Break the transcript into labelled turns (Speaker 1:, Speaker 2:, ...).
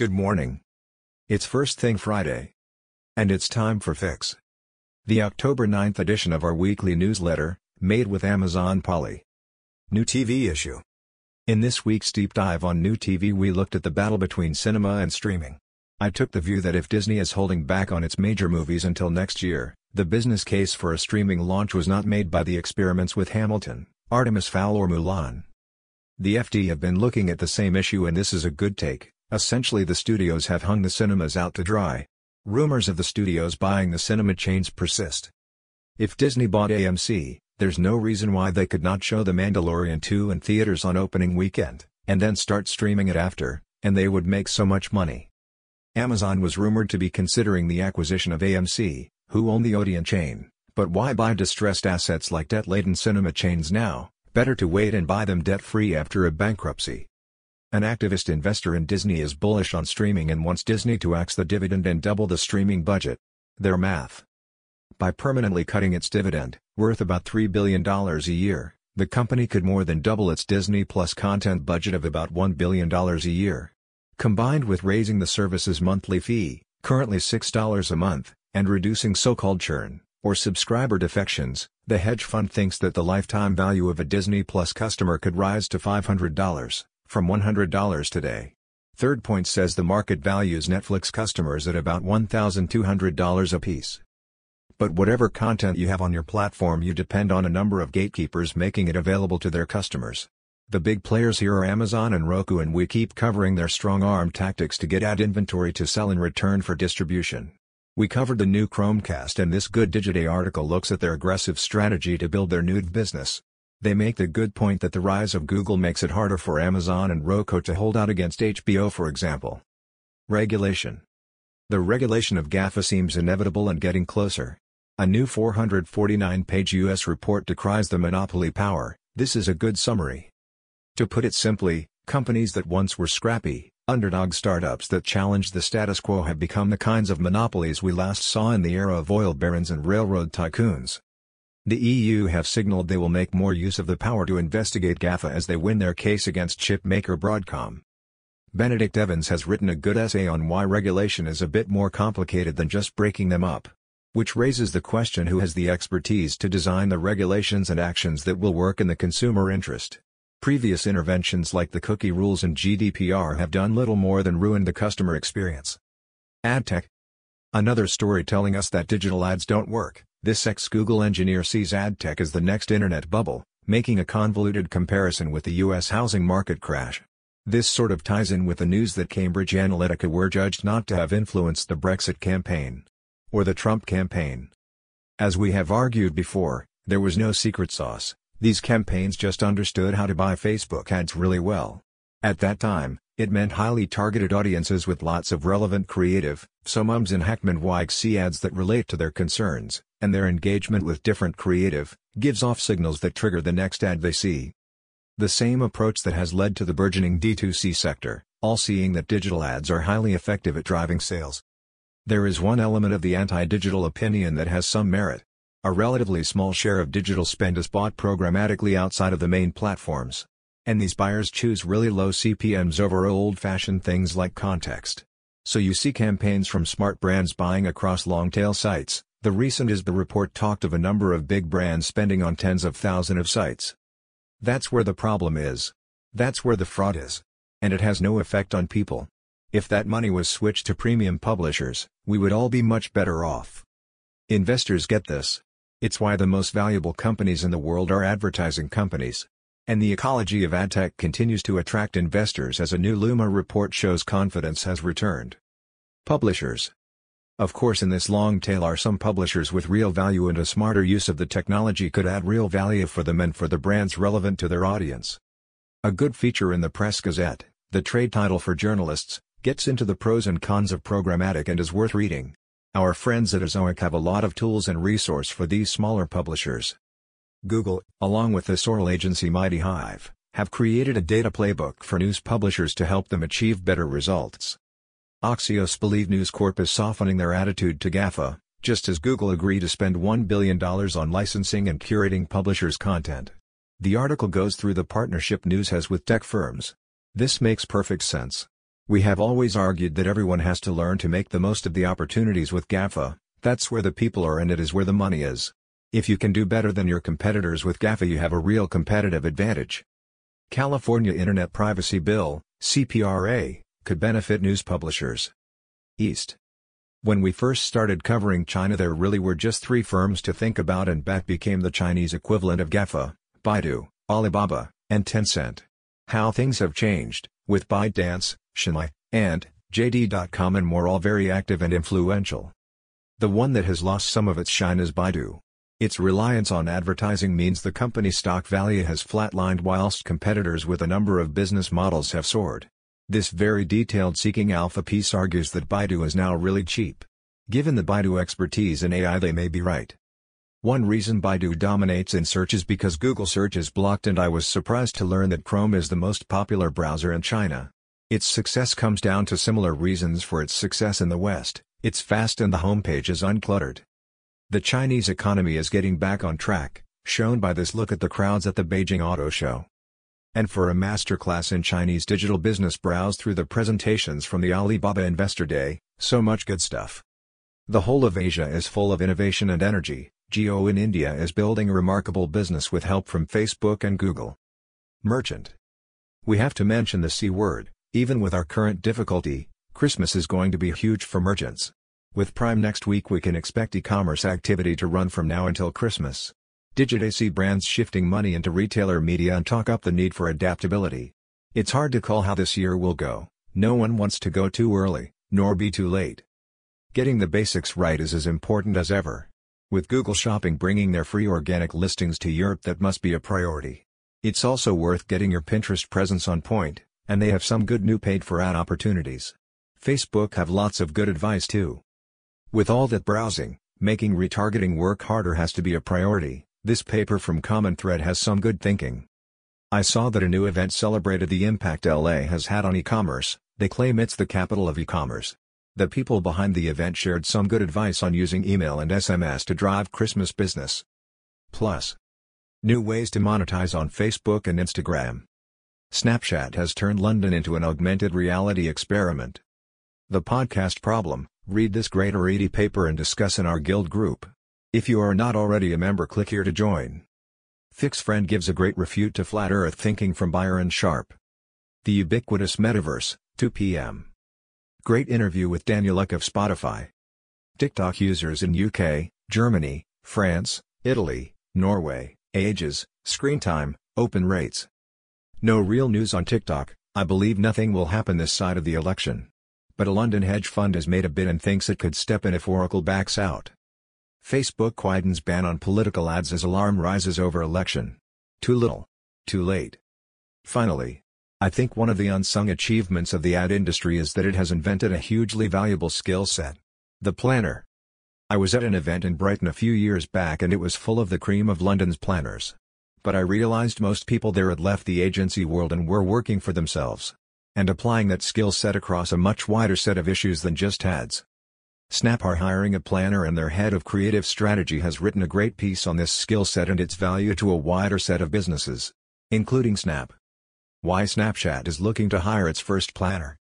Speaker 1: Good morning. It's First Thing Friday. And it's time for Fix. The October 9th edition of our weekly newsletter, made with Amazon Polly. New TV issue. In this week's deep dive on new TV we looked at the battle between cinema and streaming. I took the view that if Disney is holding back on its major movies until next year, the business case for a streaming launch was not made by the experiments with Hamilton, Artemis Fowl or Mulan. The FT have been looking at the same issue and this is a good take. Essentially the studios have hung the cinemas out to dry. Rumors of the studios buying the cinema chains persist. If Disney bought AMC, there's no reason why they could not show The Mandalorian 2 in theaters on opening weekend, and then start streaming it after, and they would make so much money. Amazon was rumored to be considering the acquisition of AMC, who own the Odeon chain, but why buy distressed assets like debt-laden cinema chains now, better to wait and buy them debt-free after a bankruptcy. An activist investor in Disney is bullish on streaming and wants Disney to axe the dividend and double the streaming budget. Their math. By permanently cutting its dividend, worth about $3 billion a year, the company could more than double its Disney Plus content budget of about $1 billion a year. Combined with raising the service's monthly fee, currently $6 a month, and reducing so-called churn, or subscriber defections, the hedge fund thinks that the lifetime value of a Disney Plus customer could rise to $500 from $100 today. Third Point says the market values Netflix customers at about $1,200 apiece. But whatever content you have on your platform you depend on a number of gatekeepers making it available to their customers. The big players here are Amazon and Roku and we keep covering their strong-arm tactics to get ad inventory to sell in return for distribution. We covered the new Chromecast and this Good Digiday article looks at their aggressive strategy to build their new business. They make the good point that the rise of Google makes it harder for Amazon and Roku to hold out against HBO for example. Regulation The regulation of GAFA seems inevitable and getting closer. A new 449-page U.S. report decries the monopoly power, this is a good summary. To put it simply, companies that once were scrappy, underdog startups that challenged the status quo have become the kinds of monopolies we last saw in the era of oil barons and railroad tycoons. The EU have signaled they will make more use of the power to investigate GAFA as they win their case against chipmaker Broadcom. Benedict Evans has written a good essay on why regulation is a bit more complicated than just breaking them up. Which raises the question who has the expertise to design the regulations and actions that will work in the consumer interest. Previous interventions like the cookie rules and GDPR have done little more than ruin the customer experience. AdTech Another story telling us that digital ads don't work. This ex-Google engineer sees ad tech as the next internet bubble, making a convoluted comparison with the U.S. housing market crash. This sort of ties in with the news that Cambridge Analytica were judged not to have influenced the Brexit campaign. Or the Trump campaign. As we have argued before, there was no secret sauce, these campaigns just understood how to buy Facebook ads really well. At that time, it meant highly targeted audiences with lots of relevant creative, so mums in Hackney see ads that relate to their concerns, and their engagement with different creative, gives off signals that trigger the next ad they see. The same approach that has led to the burgeoning D2C sector, all seeing that digital ads are highly effective at driving sales. There is one element of the anti-digital opinion that has some merit. A relatively small share of digital spend is bought programmatically outside of the main platforms. And these buyers choose really low CPMs over old-fashioned things like context. So you see campaigns from smart brands buying across long-tail sites, the recent ISBA report talked of a number of big brands spending on tens of thousands of sites. That's where the problem is. That's where the fraud is. And it has no effect on people. If that money was switched to premium publishers, we would all be much better off. Investors get this. It's why the most valuable companies in the world are advertising companies. And the ecology of adtech continues to attract investors as a new Luma report shows confidence has returned. Publishers of course in this long tail are some publishers with real value and a smarter use of the technology could add real value for them and for the brands relevant to their audience. A good feature in the Press Gazette, the trade title for journalists, gets into the pros and cons of programmatic and is worth reading. Our friends at Ezoic have a lot of tools and resource for these smaller publishers. Google, along with the Sorrell agency MightyHive, have created a data playbook for news publishers to help them achieve better results. Axios believe News Corp is softening their attitude to GAFA, just as Google agreed to spend $1 billion on licensing and curating publishers' content. The article goes through the partnership news has with tech firms. This makes perfect sense. We have always argued that everyone has to learn to make the most of the opportunities with GAFA, that's where the people are and it is where the money is. If you can do better than your competitors with GAFA you have a real competitive advantage. California Internet Privacy Bill, CPRA, could benefit news publishers. East. When we first started covering China there really were just three firms to think about and that became the Chinese equivalent of GAFA, Baidu, Alibaba, and Tencent. How things have changed, with ByteDance, Xunlei, and JD.com and more all very active and influential. The one that has lost some of its shine is Baidu. Its reliance on advertising means the company's stock value has flatlined whilst competitors with a number of business models have soared. This very detailed Seeking Alpha piece argues that Baidu is now really cheap. Given the Baidu expertise in AI they may be right. One reason Baidu dominates in search is because Google search is blocked and I was surprised to learn that Chrome is the most popular browser in China. Its success comes down to similar reasons for its success in the West, it's fast and the homepage is uncluttered. The Chinese economy is getting back on track, shown by this look at the crowds at the Beijing Auto Show. And for a masterclass in Chinese digital business browse through the presentations from the Alibaba Investor Day, so much good stuff. The whole of Asia is full of innovation and energy, Jio in India is building a remarkable business with help from Facebook and Google. Merchant. We have to mention the C word, even with our current difficulty, Christmas is going to be huge for merchants. With Prime next week we can expect e-commerce activity to run from now until Christmas. Digit brands shifting money into retailer media and talk up the need for adaptability. It's hard to call how this year will go, no one wants to go too early, nor be too late. Getting the basics right is as important as ever. With Google Shopping bringing their free organic listings to Europe that must be a priority. It's also worth getting your Pinterest presence on point, and they have some good new paid-for ad opportunities. Facebook have lots of good advice too. With all that browsing, making retargeting work harder has to be a priority, this paper from Common Thread has some good thinking. I saw that a new event celebrated the impact LA has had on e-commerce, they claim it's the capital of e-commerce. The people behind the event shared some good advice on using email and SMS to drive Christmas business. Plus, new ways to monetize on Facebook and Instagram. Snapchat has turned London into an augmented reality experiment. The podcast problem read this greater 80 paper and discuss in our guild group. If you are not already a member, click here to join. Fix Friend gives a great refute to flat earth thinking from Byron Sharp. The ubiquitous metaverse, 2 p.m. Great interview with Daniel Ek of Spotify. TikTok users in UK, Germany, France, Italy, Norway, ages, screen time, open rates. No real news on TikTok, I believe nothing will happen this side of the election. But a London hedge fund has made a bid and thinks it could step in if Oracle backs out. Facebook widens ban on political ads as alarm rises over election. Too little. Too late. Finally, I think one of the unsung achievements of the ad industry is that it has invented a hugely valuable skill set. The planner. I was at an event in Brighton a few years back and it was full of the cream of London's planners. But I realized most people there had left the agency world and were working for themselves. And applying that skill set across a much wider set of issues than just ads. Snap are hiring a planner and their head of creative strategy has written a great piece on this skill set and its value to a wider set of businesses. Including Snap. Why Snapchat is looking to hire its first planner.